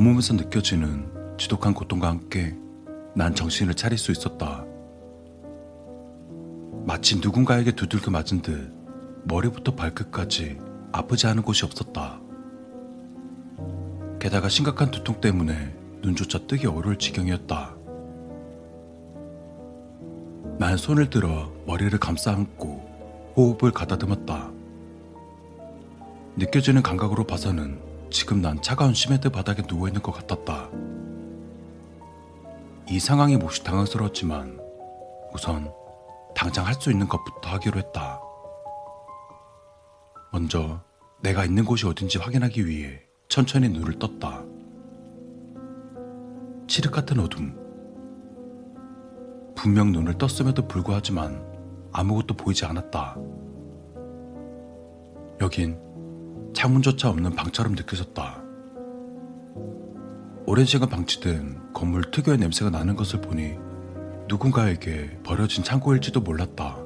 온몸에서 느껴지는 지독한 고통과 함께 난 정신을 차릴 수 있었다. 마치 누군가에게 두들겨 맞은 듯 머리부터 발끝까지 아프지 않은 곳이 없었다. 게다가 심각한 두통 때문에 눈조차 뜨기 어려울 지경이었다. 난 손을 들어 머리를 감싸 안고 호흡을 가다듬었다. 느껴지는 감각으로 봐서는 지금 난 차가운 시멘트 바닥에 누워있는 것 같았다. 이 상황이 몹시 당황스러웠지만 우선 당장 할 수 있는 것부터 하기로 했다. 먼저 내가 있는 곳이 어딘지 확인하기 위해 천천히 눈을 떴다. 칠흑 같은 어둠. 분명 눈을 떴음에도 불구하지만 아무것도 보이지 않았다. 여긴 창문조차 없는 방처럼 느껴졌다. 오랜 시간 방치된 건물 특유의 냄새가 나는 것을 보니 누군가에게 버려진 창고일지도 몰랐다.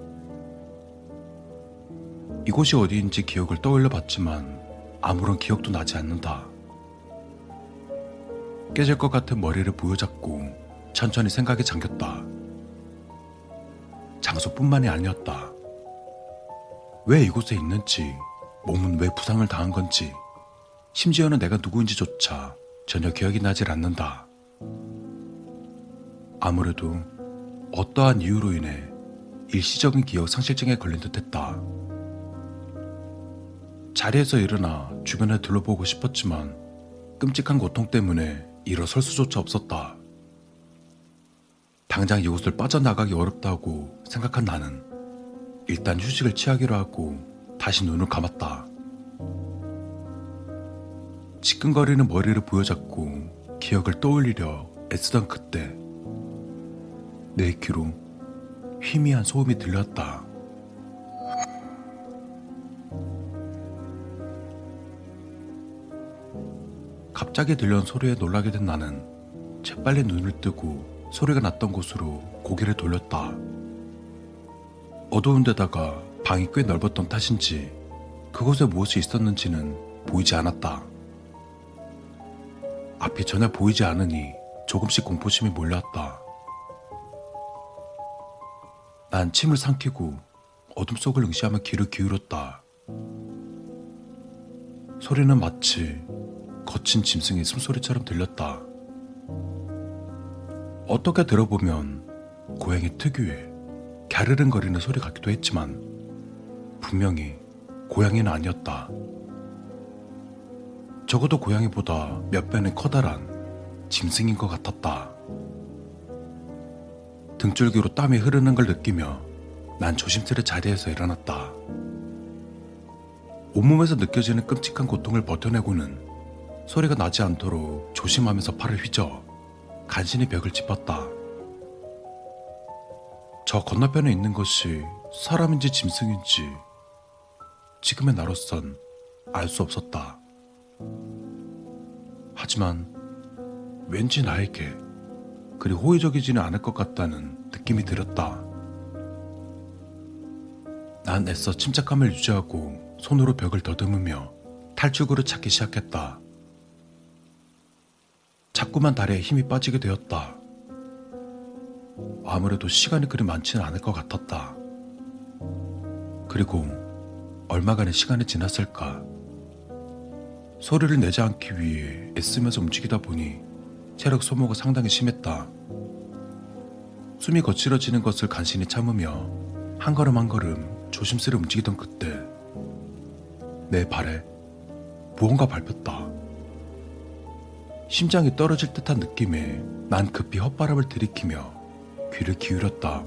이곳이 어디인지 기억을 떠올려 봤지만 아무런 기억도 나지 않는다. 깨질 것 같은 머리를 부여잡고 천천히 생각에 잠겼다. 장소뿐만이 아니었다. 왜 이곳에 있는지 몸은 왜 부상을 당한 건지, 심지어는 내가 누구인지조차 전혀 기억이 나질 않는다. 아무래도 어떠한 이유로 인해 일시적인 기억 상실증에 걸린 듯 했다. 자리에서 일어나 주변을 둘러보고 싶었지만 끔찍한 고통 때문에 일어설 수조차 없었다. 당장 이곳을 빠져나가기 어렵다고 생각한 나는 일단 휴식을 취하기로 하고 다시 눈을 감았다. 지끈거리는 머리를 부여잡고 기억을 떠올리려 애쓰던 그때 내 귀로 희미한 소음이 들렸다. 갑자기 들려온 소리에 놀라게 된 나는 재빨리 눈을 뜨고 소리가 났던 곳으로 고개를 돌렸다. 어두운 데다가 방이 꽤 넓었던 탓인지 그곳에 무엇이 있었는지는 보이지 않았다. 앞이 전혀 보이지 않으니 조금씩 공포심이 몰려왔다. 난 침을 삼키고 어둠 속을 응시하며 귀를 기울였다. 소리는 마치 거친 짐승의 숨소리처럼 들렸다. 어떻게 들어보면 고양이 특유의 갸르릉거리는 소리 같기도 했지만 분명히 고양이는 아니었다. 적어도 고양이보다 몇 배는 커다란 짐승인 것 같았다. 등줄기로 땀이 흐르는 걸 느끼며 난 조심스레 자리에서 일어났다. 온몸에서 느껴지는 끔찍한 고통을 버텨내고는 소리가 나지 않도록 조심하면서 팔을 휘저 간신히 벽을 짚었다. 저 건너편에 있는 것이 사람인지 짐승인지 지금의 나로선 알 수 없었다. 하지만 왠지 나에게 그리 호의적이지는 않을 것 같다는 느낌이 들었다. 난 애써 침착함을 유지하고 손으로 벽을 더듬으며 탈출구를 찾기 시작했다. 자꾸만 다리에 힘이 빠지게 되었다. 아무래도 시간이 그리 많지는 않을 것 같았다. 그리고 얼마간의 시간이 지났을까? 소리를 내지 않기 위해 애쓰면서 움직이다 보니 체력 소모가 상당히 심했다. 숨이 거칠어지는 것을 간신히 참으며 한 걸음 한 걸음 조심스레 움직이던 그때 내 발에 무언가 밟혔다. 심장이 떨어질 듯한 느낌에 난 급히 헛바람을 들이키며 귀를 기울였다.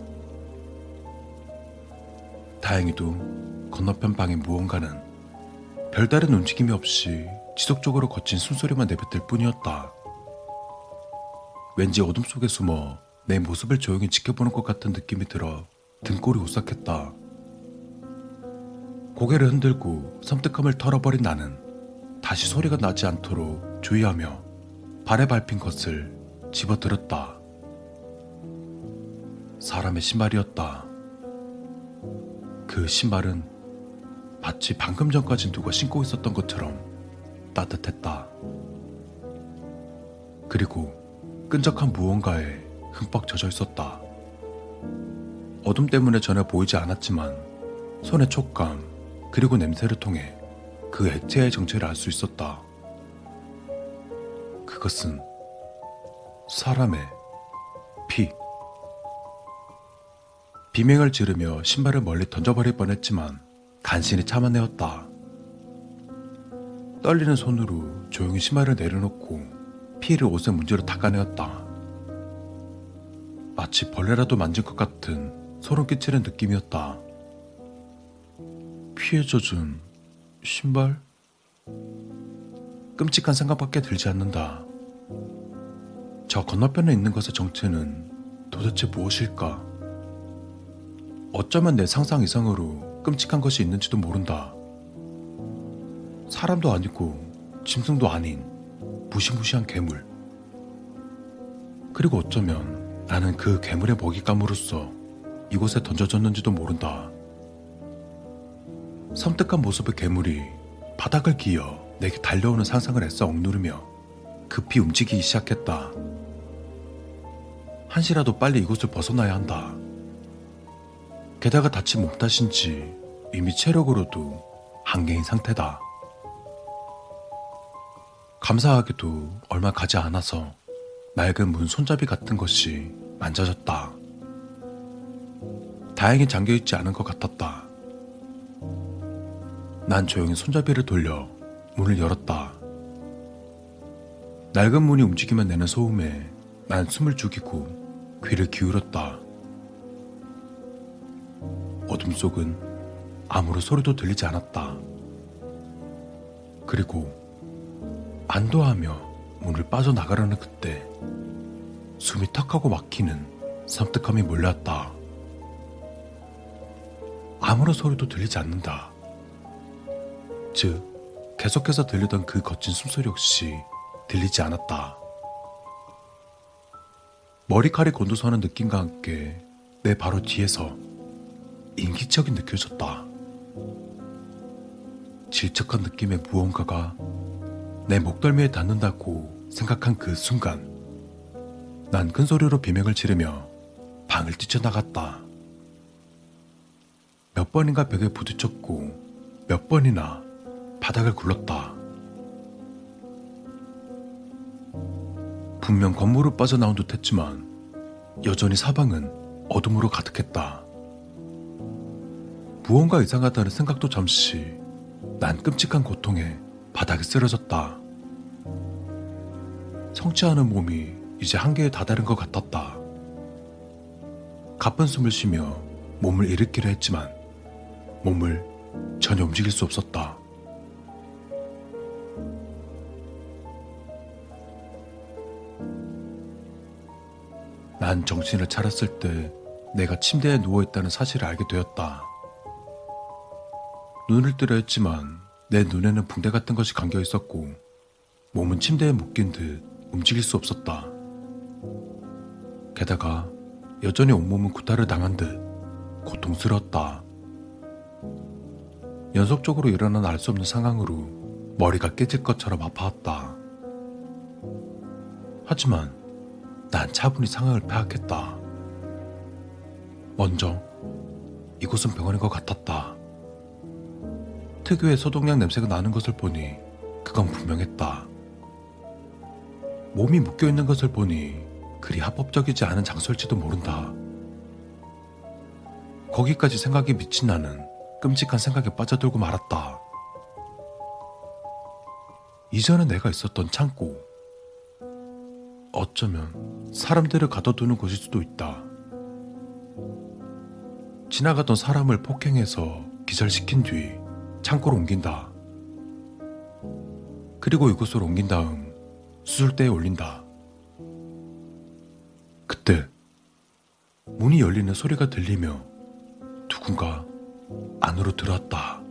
다행히도 건너편 방의 무언가는 별다른 움직임이 없이 지속적으로 거친 숨소리만 내뱉을 뿐이었다. 왠지 어둠 속에 숨어 내 모습을 조용히 지켜보는 것 같은 느낌이 들어 등골이 오싹했다. 고개를 흔들고 섬뜩함을 털어버린 나는 다시 소리가 나지 않도록 주의하며 발에 밟힌 것을 집어들었다. 사람의 신발이었다. 그 신발은 마치 방금 전까지 누가 신고 있었던 것처럼 따뜻했다. 그리고 끈적한 무언가에 흠뻑 젖어 있었다. 어둠 때문에 전혀 보이지 않았지만 손의 촉감 그리고 냄새를 통해 그 액체의 정체를 알 수 있었다. 그것은 사람의 피. 비명을 지르며 신발을 멀리 던져버릴 뻔했지만 간신히 참아내었다. 떨리는 손으로 조용히 신발을 내려놓고 피를 옷에 문지로 닦아내었다. 마치 벌레라도 만진 것 같은 소름 끼치는 느낌이었다. 피에 젖은 신발? 끔찍한 생각밖에 들지 않는다. 저 건너편에 있는 것의 정체는 도대체 무엇일까? 어쩌면 내 상상 이상으로 끔찍한 것이 있는지도 모른다. 사람도 아니고 짐승도 아닌 무시무시한 괴물. 그리고 어쩌면 나는 그 괴물의 먹잇감으로서 이곳에 던져졌는지도 모른다. 섬뜩한 모습의 괴물이 바닥을 기어 내게 달려오는 상상을 애써 억누르며 급히 움직이기 시작했다. 한시라도 빨리 이곳을 벗어나야 한다. 게다가 다친 몸 탓인지 이미 체력으로도 한계인 상태다. 감사하게도 얼마 가지 않아서 낡은 문 손잡이 같은 것이 만져졌다. 다행히 잠겨있지 않은 것 같았다. 난 조용히 손잡이를 돌려 문을 열었다. 낡은 문이 움직이면 내는 소음에 난 숨을 죽이고 귀를 기울였다. 어둠 속은 아무런 소리도 들리지 않았다. 그리고 안도하며 문을 빠져나가려는 그때 숨이 턱하고 막히는 섬뜩함이 몰려왔다. 아무런 소리도 들리지 않는다. 즉, 계속해서 들리던 그 거친 숨소리 역시 들리지 않았다. 머리칼이 곤두서는 느낌과 함께 내 바로 뒤에서 인기척이 느껴졌다. 질척한 느낌의 무언가가 내 목덜미에 닿는다고 생각한 그 순간, 난 큰 소리로 비명을 지르며 방을 뛰쳐나갔다. 몇 번인가 벽에 부딪혔고 몇 번이나 바닥을 굴렀다. 분명 건물을 빠져나온 듯 했지만 여전히 사방은 어둠으로 가득했다. 무언가 이상하다는 생각도 잠시 난 끔찍한 고통에 바닥에 쓰러졌다. 성취하는 몸이 이제 한계에 다다른 것 같았다. 가쁜 숨을 쉬며 몸을 일으키려 했지만 몸을 전혀 움직일 수 없었다. 난 정신을 차렸을 때 내가 침대에 누워있다는 사실을 알게 되었다. 눈을 뜨려 했지만 내 눈에는 붕대 같은 것이 감겨 있었고 몸은 침대에 묶인 듯 움직일 수 없었다. 게다가 여전히 온몸은 구타를 당한 듯 고통스러웠다. 연속적으로 일어난 알 수 없는 상황으로 머리가 깨질 것처럼 아파왔다. 하지만 난 차분히 상황을 파악했다. 먼저 이곳은 병원인 것 같았다. 특유의 소독약 냄새가 나는 것을 보니 그건 분명했다. 몸이 묶여 있는 것을 보니 그리 합법적이지 않은 장소일지도 모른다. 거기까지 생각이 미친 나는 끔찍한 생각에 빠져들고 말았다. 이전에 내가 있었던 창고. 어쩌면 사람들을 가둬두는 곳일 수도 있다. 지나가던 사람을 폭행해서 기절시킨 뒤 창고로 옮긴다. 그리고 이곳으로 옮긴 다음 수술대에 올린다. 그때 문이 열리는 소리가 들리며 누군가 안으로 들어왔다.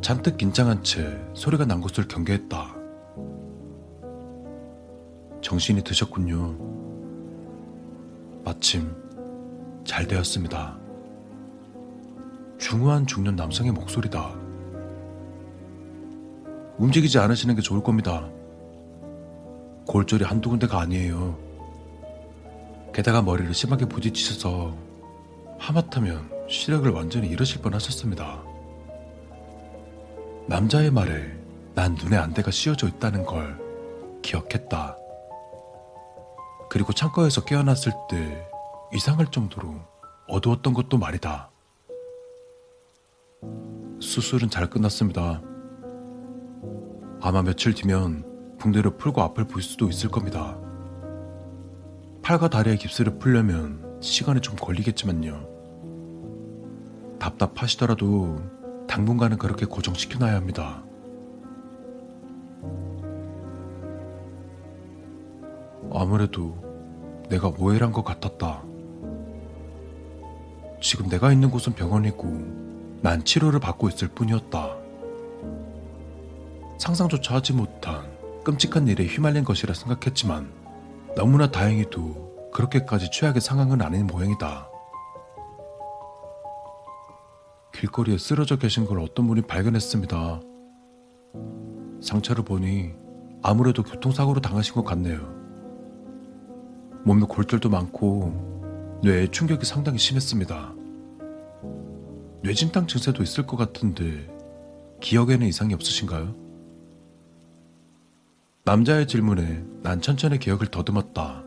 잔뜩 긴장한 채 소리가 난 곳을 경계했다. 정신이 드셨군요. 마침 잘 되었습니다. 중후한 중년 남성의 목소리다. 움직이지 않으시는 게 좋을 겁니다. 골절이 한두 군데가 아니에요. 게다가 머리를 심하게 부딪히셔서 하마터면 시력을 완전히 잃으실 뻔 하셨습니다. 남자의 말에 난 눈에 안대가 씌워져 있다는 걸 기억했다. 그리고 창고에서 깨어났을 때 이상할 정도로 어두웠던 것도 말이다. 수술은 잘 끝났습니다. 아마 며칠 뒤면 붕대를 풀고 앞을 볼 수도 있을 겁니다. 팔과 다리의 깁스를 풀려면 시간이 좀 걸리겠지만요. 답답하시더라도 당분간은 그렇게 고정시켜놔야 합니다. 아무래도 내가 오해를 한 것 같았다. 지금 내가 있는 곳은 병원이고 난 치료를 받고 있을 뿐이었다. 상상조차 하지 못한 끔찍한 일에 휘말린 것이라 생각했지만 너무나 다행히도 그렇게까지 최악의 상황은 아닌 모양이다. 길거리에 쓰러져 계신 걸 어떤 분이 발견했습니다. 상처를 보니 아무래도 교통사고로 당하신 것 같네요. 몸에 골절도 많고 뇌에 충격이 상당히 심했습니다. 뇌진탕 증세도 있을 것 같은데 기억에는 이상이 없으신가요? 남자의 질문에 난 천천히 기억을 더듬었다.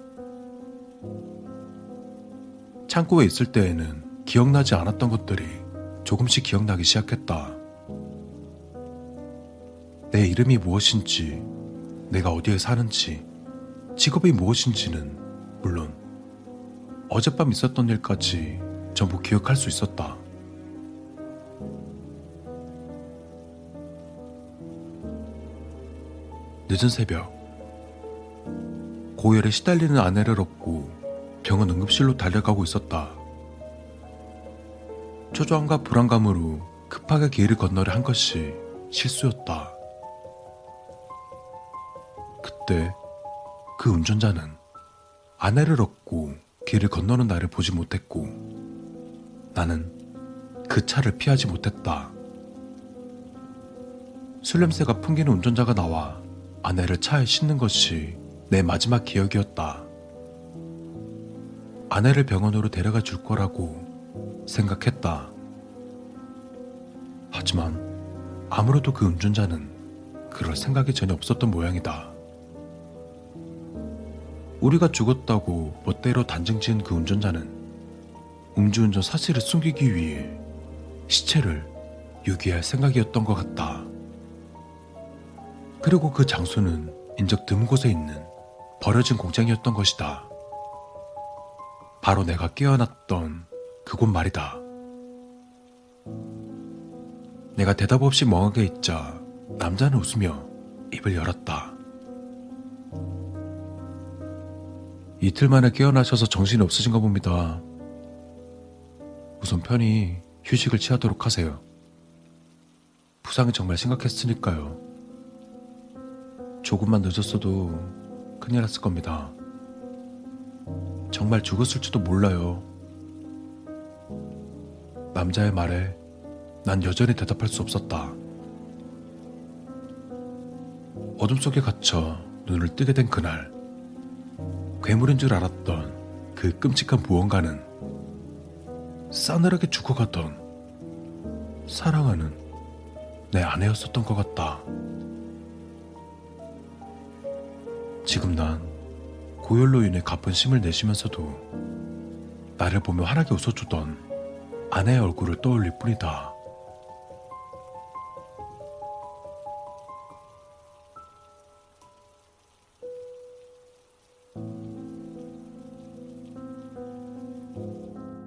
창고에 있을 때에는 기억나지 않았던 것들이 조금씩 기억나기 시작했다. 내 이름이 무엇인지, 내가 어디에 사는지, 직업이 무엇인지는 물론 어젯밤 있었던 일까지 전부 기억할 수 있었다. 늦은 새벽 고열에 시달리는 아내를 업고 병원 응급실로 달려가고 있었다. 초조함과 불안감으로 급하게 길을 건너려 한 것이 실수였다. 그때 그 운전자는 아내를 얻고 길을 건너는 나를 보지 못했고 나는 그 차를 피하지 못했다. 술 냄새가 풍기는 운전자가 나와 아내를 차에 싣는 것이 내 마지막 기억이었다. 아내를 병원으로 데려가 줄 거라고 생각했다. 하지만 아무래도 그 운전자는 그럴 생각이 전혀 없었던 모양이다. 우리가 죽었다고 멋대로 단정 지은 그 운전자는 음주운전 사실을 숨기기 위해 시체를 유기할 생각이었던 것 같다. 그리고 그 장소는 인적 드문 곳에 있는 버려진 공장이었던 것이다. 바로 내가 깨어났던 그곳 말이다. 내가 대답 없이 멍하게 있자 남자는 웃으며 입을 열었다. 이틀 만에 깨어나셔서 정신이 없으신가 봅니다. 우선 편히 휴식을 취하도록 하세요. 부상이 정말 심각했으니까요. 조금만 늦었어도 큰일 났을 겁니다. 정말 죽었을지도 몰라요. 남자의 말에 난 여전히 대답할 수 없었다. 어둠 속에 갇혀 눈을 뜨게 된 그날, 괴물인 줄 알았던 그 끔찍한 무언가는 싸늘하게 죽어가던 사랑하는 내 아내였었던 것 같다. 지금 난 고열로 인해 가쁜 심을 내쉬면서도 나를 보며 환하게 웃어주던 아내의 얼굴을 떠올릴 뿐이다.